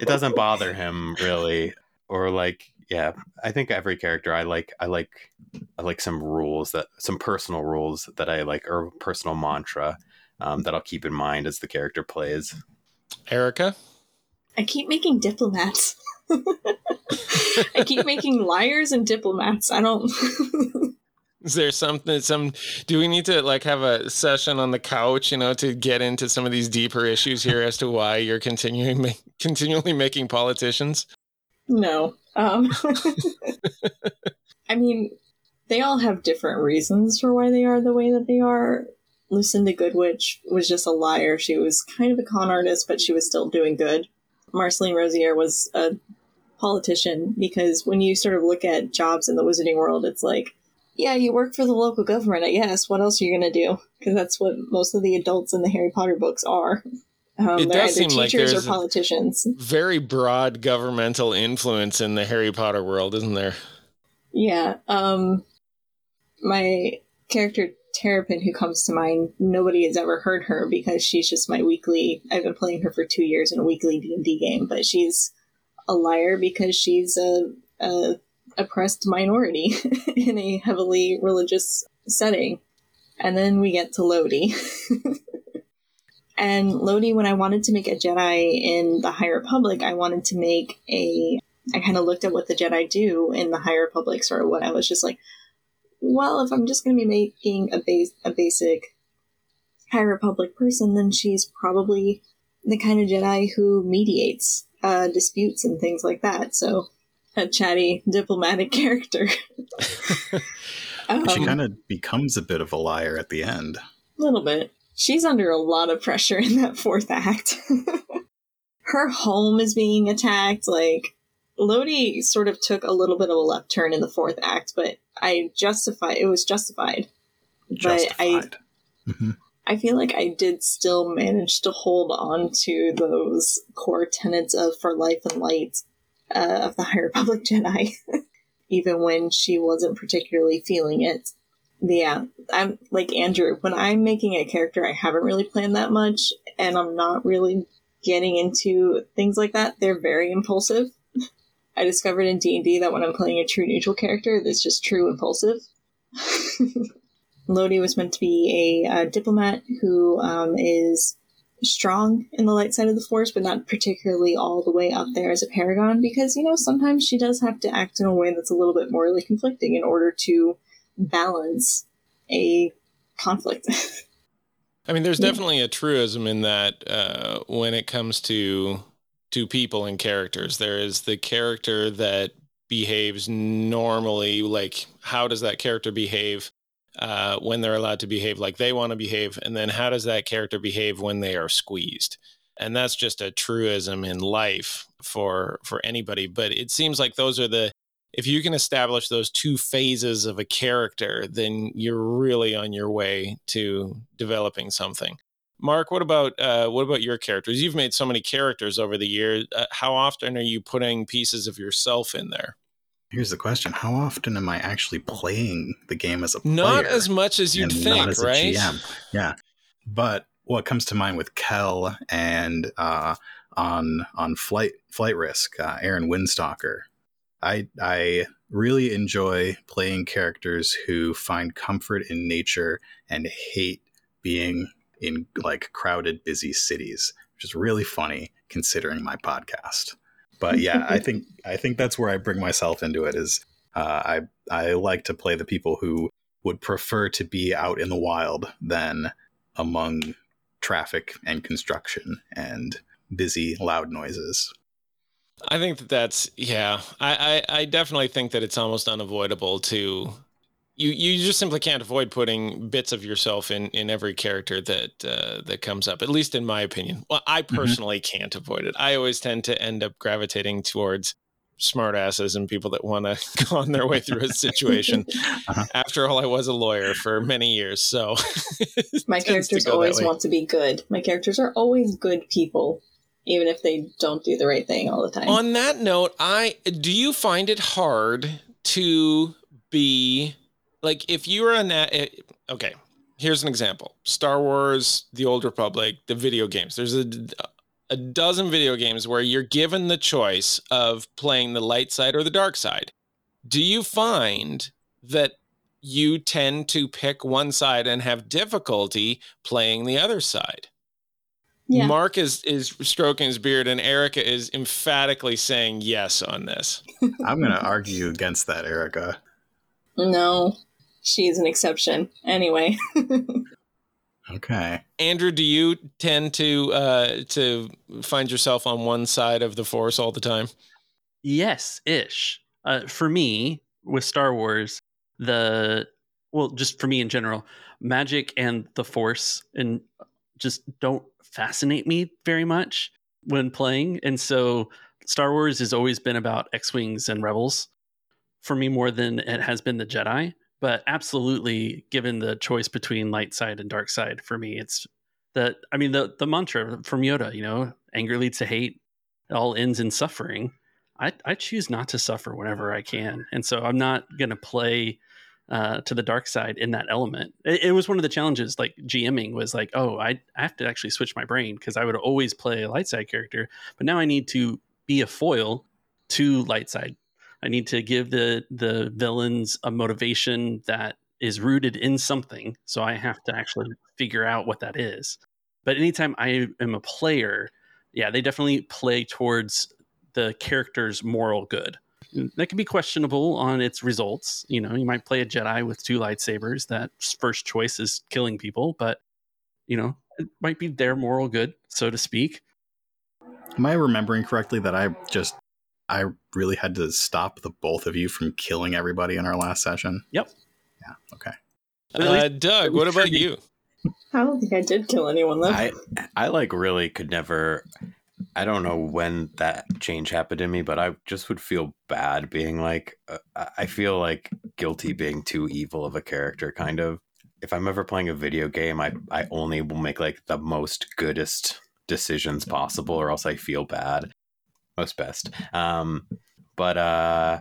it doesn't bother him really. Or like yeah i think every character i like i like i like some rules that some personal rules that i like or personal mantra um, that i'll keep in mind as the character plays Erica? I keep making diplomats. I keep making liars and diplomats. I don't. Is there something some do we need to like have a session on the couch, you know, to get into some of these deeper issues here as to why you're continuing ma- continually making politicians? no. Um, I mean, they all have different reasons for why they are the way that they are. Lucinda Goodwitch was just a liar. She was kind of a con artist, but she was still doing good. Marceline Rosier was a, politician because when you sort of look at jobs in the wizarding world, it's like, yeah, you work for the local government, I guess. What else are you going to do? Because that's what most of the adults in the Harry Potter books are. Um, It they're does either seem like teachers there's politicians. Very broad governmental influence in the Harry Potter world, isn't there? Yeah. Um, my character Terrapin, who comes to mind, nobody has ever heard her because she's just my weekly. I've been playing her for two years in a weekly D and D game, but she's a liar because she's a, a oppressed minority in a heavily religious setting. And then we get to Lodi. and Lodi, when I wanted to make a Jedi in the High Republic, I wanted to make a I kind of looked at what the Jedi do in the High Republic, sort of what I was just like, well, if I'm just going to be making a base a basic High Republic person, then she's probably the kind of Jedi who mediates uh, disputes and things like that. So, a chatty diplomatic character. um, she kind of becomes a bit of a liar at the end. a little bit. She's under a lot of pressure in that fourth act. Her home is being attacked. Like, Lodi sort of took a little bit of a left turn in the fourth act, but I justify it was justified. But I Justified. Mhm. I feel like I did still manage to hold on to those core tenets of for life and light uh, of the High Republic Jedi, even when she wasn't particularly feeling it. Yeah, I'm like Andrew. When I'm making a character, I haven't really planned that much, and I'm not really getting into things like that. They're very impulsive. I discovered in D and D that when I'm playing a true neutral character, that's just true impulsive. Lodi was meant to be a, uh diplomat who um, is strong in the light side of the force, but not particularly all the way up there as a paragon, because you know sometimes she does have to act in a way that's a little bit morally conflicting in order to balance a conflict. I mean, there's Yeah. definitely a truism in that uh, when it comes to to people and characters, there is the character that behaves normally. Like, how does that character behave uh, when they're allowed to behave like they want to behave, and then how does that character behave when they are squeezed? And that's just a truism in life for for anybody. But it seems like those are the if you can establish those two phases of a character, then you're really on your way to developing something. Mark, what about uh, what about your characters? You've made so many characters over the years. Uh, how often are you putting pieces of yourself in there? Here's the question: How often am I actually playing the game as a player? Not as much as you'd think, not as a right? GM. Yeah, but what comes to mind with Kel and uh, on on flight flight risk, uh, Aaron Windstalker. I I really enjoy playing characters who find comfort in nature and hate being in like crowded, busy cities, which is really funny considering my podcast. But yeah, I think I think that's where I bring myself into it. Is uh, I I like to play the people who would prefer to be out in the wild than among traffic and construction and busy, loud noises. I think that that's yeah. I, I I definitely think that it's almost unavoidable to you you just simply can't avoid putting bits of yourself in in every character that uh, that comes up. At least in my opinion. Well, I personally can't avoid it. I always tend to end up gravitating towards smartasses and people that want to go on their way through a situation. Uh-huh. After all, I was a lawyer for many years, so My it tends to characters always want to be good. My characters are always good people, even if they don't do the right thing all the time. On that note, I do you find it hard to be like if you're a na- eh, okay. Here's an example: Star Wars, The Old Republic, the video games. There's a a dozen video games where you're given the choice of playing the light side or the dark side. Do you find that you tend to pick one side and have difficulty playing the other side? yeah. Mark is is stroking his beard, and Erica is emphatically saying yes on this. I'm going to argue against that, Erica. no, she's an exception. Anyway, Okay. Andrew, do you tend to uh, to find yourself on one side of the force all the time? Yes, ish. Uh, for me, with Star Wars, the well, just for me in general, magic and the Force and just don't fascinate me very much when playing, and so Star Wars has always been about X Wings and Rebels for me more than it has been the Jedi. But absolutely, given the choice between light side and dark side, for me, it's the I mean the the mantra from Yoda, you know, anger leads to hate, it all ends in suffering. I, I choose not to suffer whenever I can, and so I'm not going to play uh, to the dark side in that element. It, it, was one of the challenges. Like GMing was like, oh, I, I have to actually switch my brain because I would always play a light side character, but now I need to be a foil to light side. I need to give the the villains a motivation that is rooted in something. So I have to actually figure out what that is. But anytime I am a player, yeah, they definitely play towards the character's moral good. That can be questionable on its results. You know, you might play a Jedi with two lightsabers. That first choice is killing people, but you know, it might be their moral good, so to speak. Am I remembering correctly that I just I really had to stop the both of you from killing everybody in our last session? Yep. Yeah. Okay. Uh, Doug, what about you? I don't think I did kill anyone though. I I like really could never I don't know when that change happened in me, but I just would feel bad being like, uh, I feel like guilty being too evil of a character, kind of. If I'm ever playing a video game, I, I only will make like the most goodest decisions possible, or else I feel bad. Most best. Um, but, uh,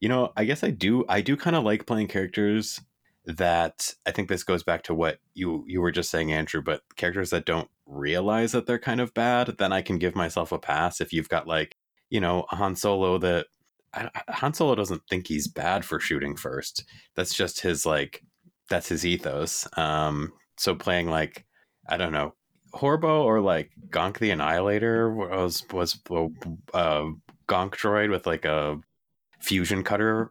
you know, I guess I do, I do kind of like playing characters that I think this goes back to what you you were just saying, Andrew. But characters that don't realize that they're kind of bad, then I can give myself a pass. If you've got like you know a Han Solo that I, Han Solo doesn't think he's bad for shooting first. That's just his like that's his ethos. Um, so playing like I don't know Horbo or like Gonk the Annihilator was was a uh, Gonk droid with like a fusion cutter.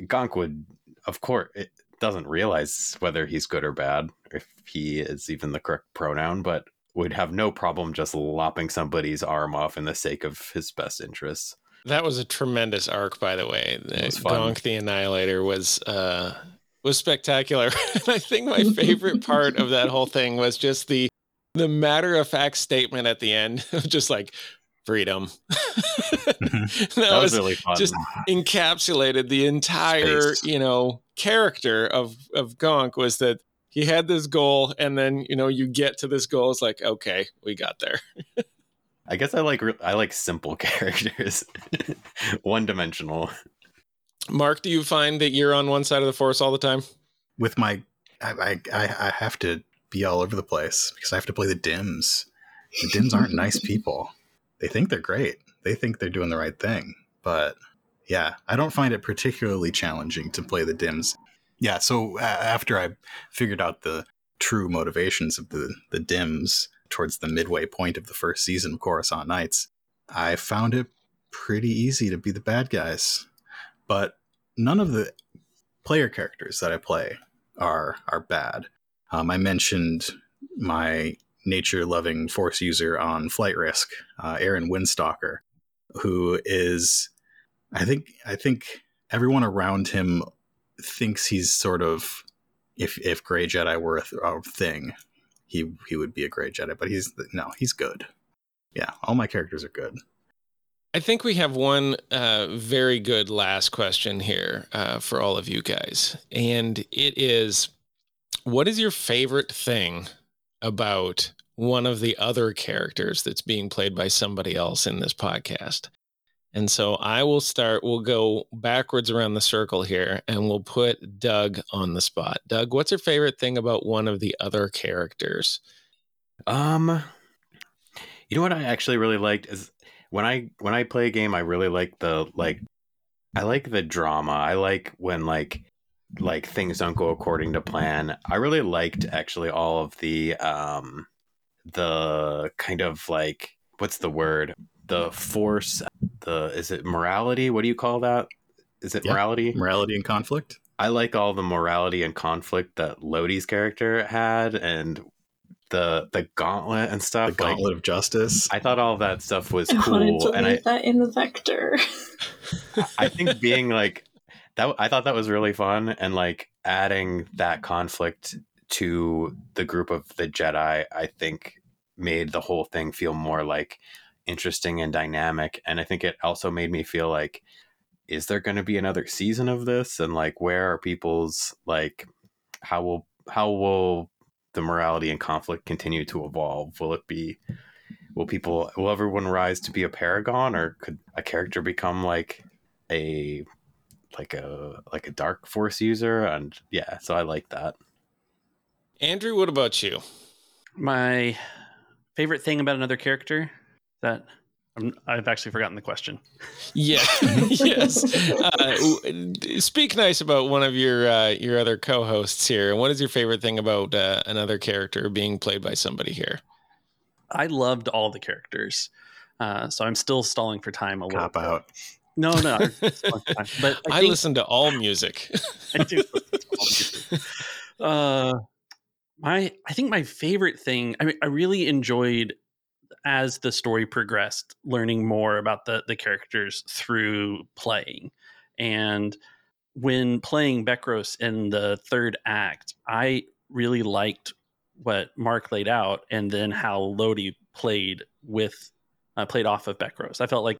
Gonk would, of course, it, doesn't realize whether he's good or bad, if he is even the correct pronoun, but would have no problem just lopping somebody's arm off in the sake of his best interests. That was a tremendous arc, by the way. Gonk the Annihilator was uh, was spectacular. I think my favorite part of that whole thing was just the the matter of fact statement at the end, just like freedom. Mm-hmm. that, that, was, was really fun. Just encapsulated the entire, Space. you know, character of of Gonk was that he had this goal, and then you know you get to this goal. It's like okay, we got there. I guess I like I like simple characters, one dimensional. Mark, do you find that you're on one side of the force all the time? With my, I, I, I have to be all over the place because I have to play the Dims. The Dims aren't nice people. They think they're great. They think they're doing the right thing, but yeah, I don't find it particularly challenging to play the dims. Yeah, so uh, after I figured out the true motivations of the the dims towards the midway point of the first season of Coruscant Nights, I found it pretty easy to be the bad guys. But none of the player characters that I play are are bad. Um, I mentioned my nature loving force user on flight risk, uh, Aaron Windstalker, who is I think I think everyone around him thinks he's sort of if if Gray Jedi were a, th- a thing, he he would be a Gray Jedi. But he's no, he's good. Yeah, all my characters are good. I think we have one uh, very good last question here uh, for all of you guys, and it is, what is your favorite thing about one of the other characters that's being played by somebody else in this podcast? And so I will start, we'll go backwards around the circle here and we'll put Doug on the spot. Doug, what's your favorite thing about one of the other characters? Um you know what I actually really liked is when I when I play a game I really like the like I like the drama. I like when like like things don't go according to plan. I really liked actually all of the um the kind of like what's the word? The force the is it morality? What do you call that? Is it yeah, morality? Morality and conflict. I like all the morality and conflict that Lodi's character had, and the the gauntlet and stuff. The gauntlet like, of justice. I thought all that stuff was I cool, and I that in the vector. I think being like that, I thought that was really fun, and like adding that conflict to the group of the Jedi, I think made the whole thing feel more like interesting and dynamic. And I think it also made me feel like, is there going to be another season of this? And like, where are people's like, how will how will the morality and conflict continue to evolve? Will it be will people will everyone rise to be a paragon or could a character become like a like a like a dark force user and yeah so i like that Andrew, what about you? My favorite thing about another character that I'm, I've actually forgotten the question. Yeah, yes. Uh, speak nice about one of your uh, your other co-hosts here. And what is your favorite thing about uh, another character being played by somebody here? I loved all the characters, uh, so I'm still stalling for time a little. Cop bit. out. No, no, I'm stalling for time. but I, I, think, listen to all music. I do. all music. Uh, my I think my favorite thing. I mean, I really enjoyed as the story progressed, learning more about the the characters through playing, and when playing Bekros in the third act, I really liked what Mark laid out, and then how Lodi played with uh, played off of Bekros. I felt like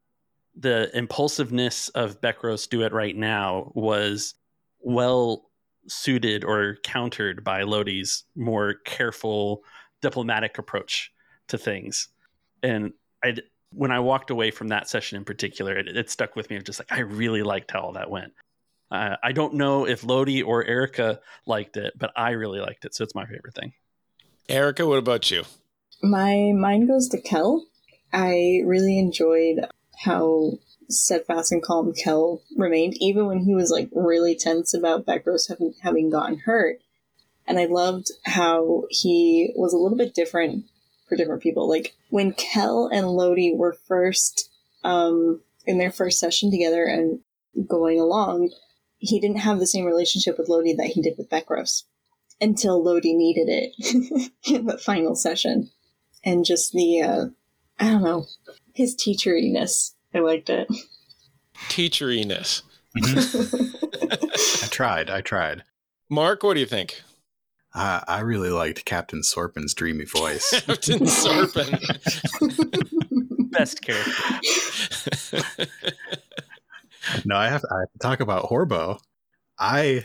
the impulsiveness of Bekros do it right now was well suited or countered by Lodi's more careful diplomatic approach to things. And I when I walked away from that session in particular, it, it stuck with me of just like I really liked how all that went. Uh, I don't know if Lodi or Erica liked it, but I really liked it, so it's my favorite thing. Erica, what about you? My mind goes to Kel. I really enjoyed how steadfast and calm Kel remained, even when he was like really tense about Bekros having, having gotten hurt. And I loved how he was a little bit different for different people. Like when Kel and Lodi were first um, in their first session together and going along, he didn't have the same relationship with Lodi that he did with Bekros until Lodi needed it in the final session. And just the, uh, I don't know, his teacheriness. I liked it. Teacheriness. I tried. I tried. Mark, what do you think? Uh, I really liked Captain Sorpin's dreamy voice. Captain Serpent. Best character. no, I have, I have to talk about Horbo. I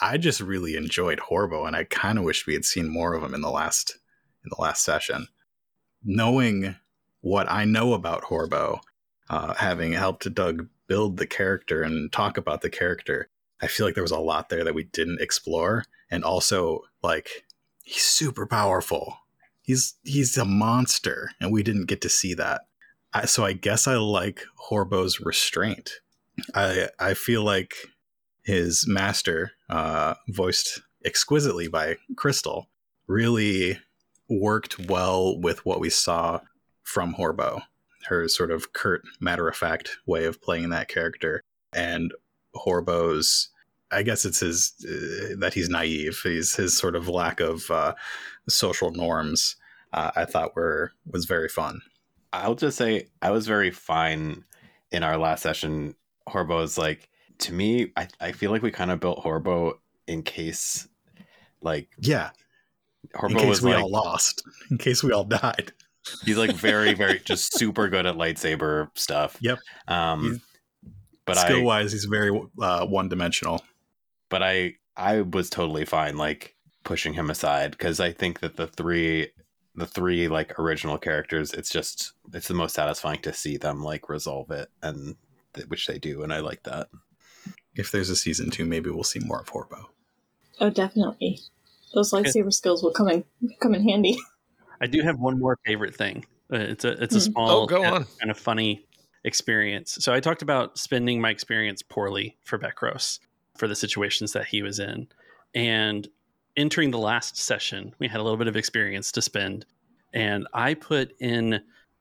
I just really enjoyed Horbo, and I kind of wish we had seen more of him in the last in the last session. Knowing what I know about Horbo, uh, having helped Doug build the character and talk about the character, I feel like there was a lot there that we didn't explore, and also like he's super powerful. He's he's a monster, and we didn't get to see that. I, so I guess I like Horbo's restraint. I I feel like his master, uh, voiced exquisitely by Crystal, really worked well with what we saw from Horbo. Her sort of curt, matter of fact way of playing that character, and Horbo's. I guess it's his uh, that he's naive. He's his sort of lack of uh, social norms. Uh, I thought were was very fun. I'll just say I was very fine in our last session. Horbo's like to me, I, I feel like we kind of built Horbo in case like Yeah, Horbo in case was we like all lost, in case we all died. He's like very, very just super good at lightsaber stuff. Yep. Um He's- but Skill wise, he's very uh, one dimensional. but I I was totally fine like pushing him aside because I think that the three the three like original characters it's just it's the most satisfying to see them like resolve it and th- which they do and I like that. If there's a season two, maybe we'll see more of Horbo. Oh, definitely. Those lightsaber skills will come in come in handy. I do have one more favorite thing. Uh, It's a it's a Hmm. small Oh, go yet on. kind of funny experience. So I talked about spending my experience poorly for Bekros for the situations that he was in, and entering the last session, we had a little bit of experience to spend, and I put in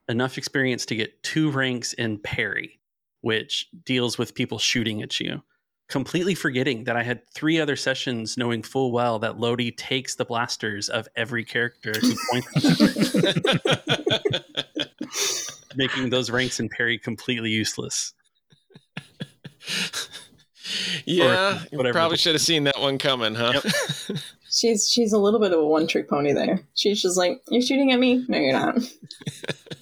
enough experience to get two ranks in parry, which deals with people shooting at you. Completely forgetting that I had three other sessions knowing full well that Lodi takes the blasters of every character who points making those ranks in parry completely useless. yeah, you probably should have seen that one coming, huh? She's she's a little bit of a one trick pony there. She's just like, You're shooting at me? No, you're not.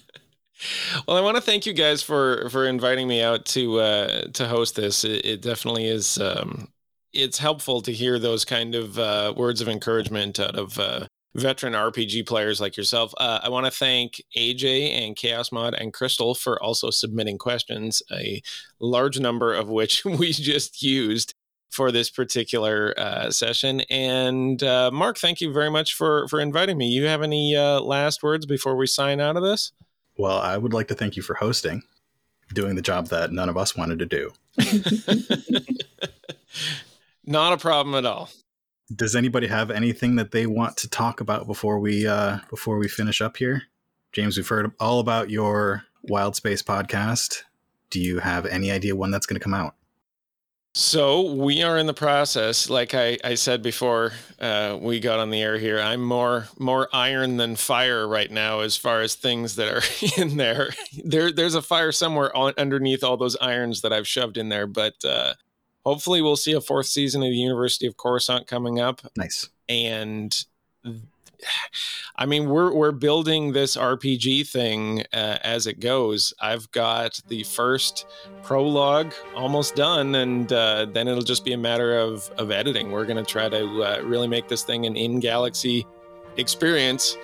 well, I want to thank you guys for for inviting me out to uh, to host this. It, it definitely is. Um, it's helpful to hear those kind of uh, words of encouragement out of uh, veteran RPG players like yourself. Uh, I want to thank AJ and Chaos Mod and Crystal for also submitting questions, a large number of which we just used for this particular uh, session. And uh, Mark, thank you very much for for inviting me. You have any uh, last words before we sign out of this? Well, I would like to thank you for hosting, doing the job that none of us wanted to do. Not a problem at all. Does anybody have anything that they want to talk about before we uh, before we finish up here? James, we've heard all about your Wild Space podcast. Do you have any idea when that's going to come out? So we are in the process. Like I, I said before, uh, we got on the air here. I'm more more iron than fire right now, as far as things that are in there. There, there's a fire somewhere on, underneath all those irons that I've shoved in there. But uh, hopefully, we'll see a fourth season of the University of Coruscant coming up. Nice. And I mean, we're we're building this RPG thing uh, as it goes. I've got the first prologue almost done, and uh, then it'll just be a matter of of editing. We're going to try to uh, really make this thing an in galaxy experience.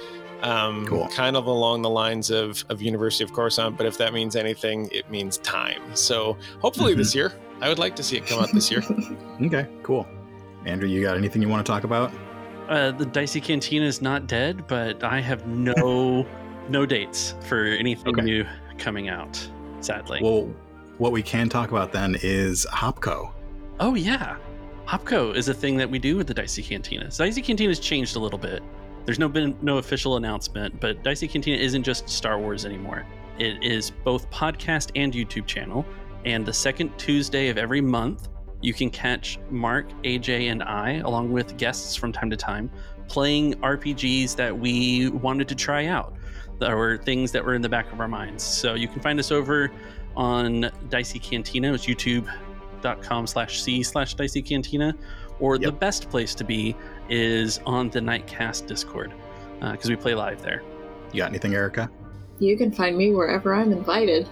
Um, Cool. Kind of along the lines of, of University of Coruscant, but if that means anything, it means time. So hopefully this year, I would like to see it come out this year. Okay, cool. Andrew, you got anything you want to talk about? Uh, the Dicey Cantina is not dead, but I have no no dates for anything Okay. new coming out. Sadly. Well, what we can talk about then is Hopco. oh yeah, Hopco is a thing that we do with the Dicey Cantina. So Dicey Cantina has changed a little bit. There's no been no official announcement, but Dicey Cantina isn't just Star Wars anymore. It is both podcast and YouTube channel. And the second Tuesday of every month, you can catch Mark, AJ, and I, along with guests from time to time, playing RPGs that we wanted to try out. That were things that were in the back of our minds. So you can find us over on Dicey Cantina. It's youtube.com slash C slash Dicey Cantina. Or the best place to be is on the Nightcast Discord uh, because we play live there. You got anything, Erica? You can find me wherever I'm invited.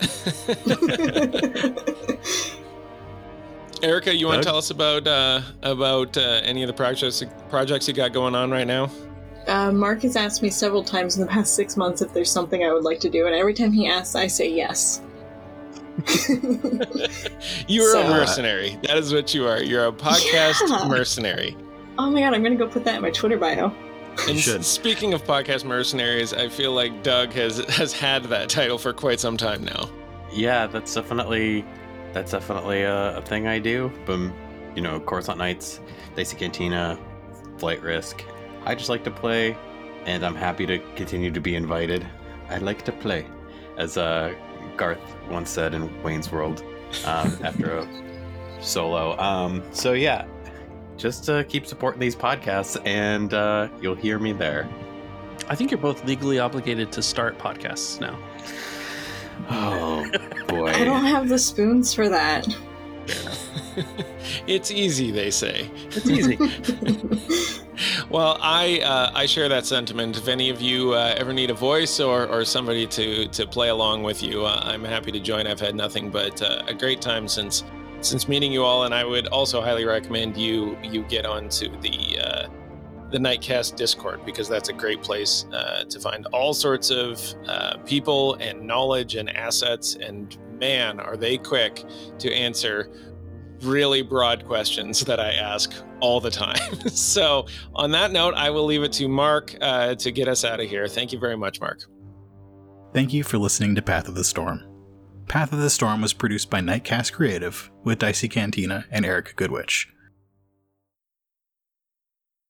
Erica, you want to tell us about uh, about uh, any of the projects projects you got going on right now? uh, Mark has asked me several times in the past six months if there's something I would like to do, and every time he asks, I say yes. You are So- a mercenary. That is what you are. You're a podcast Yeah. mercenary. oh my god, I'm gonna go put that in my Twitter bio. And should. speaking of podcast mercenaries, I feel like Doug has has had that title for quite some time now. Yeah, that's definitely that's definitely a, a thing I do. But you know, Coruscant Nights, Dicey Cantina, Flight Risk. I just like to play, and I'm happy to continue to be invited. I like to play, as uh, Garth once said in Wayne's World um, after a solo. Um, so yeah, just uh, keep supporting these podcasts, and uh, you'll hear me there. I think you're both legally obligated to start podcasts now. Oh boy. I don't have the spoons for that. it's easy, they say. It's easy. Well, I uh, I share that sentiment. If any of you uh, ever need a voice or, or somebody to to play along with you, uh, I'm happy to join. I've had nothing but uh, a great time since since meeting you all, and I would also highly recommend you you get onto the uh, the Nightcast Discord because that's a great place uh, to find all sorts of uh, people and knowledge and assets. And man, are they quick to answer really broad questions that I ask all the time. so, on that note, I will leave it to Mark uh, to get us out of here. Thank you very much, Mark. Thank you for listening to Path of the Storm. Path of the Storm was produced by Nightcast Creative with Dicey Cantina and Erica Goodwitch.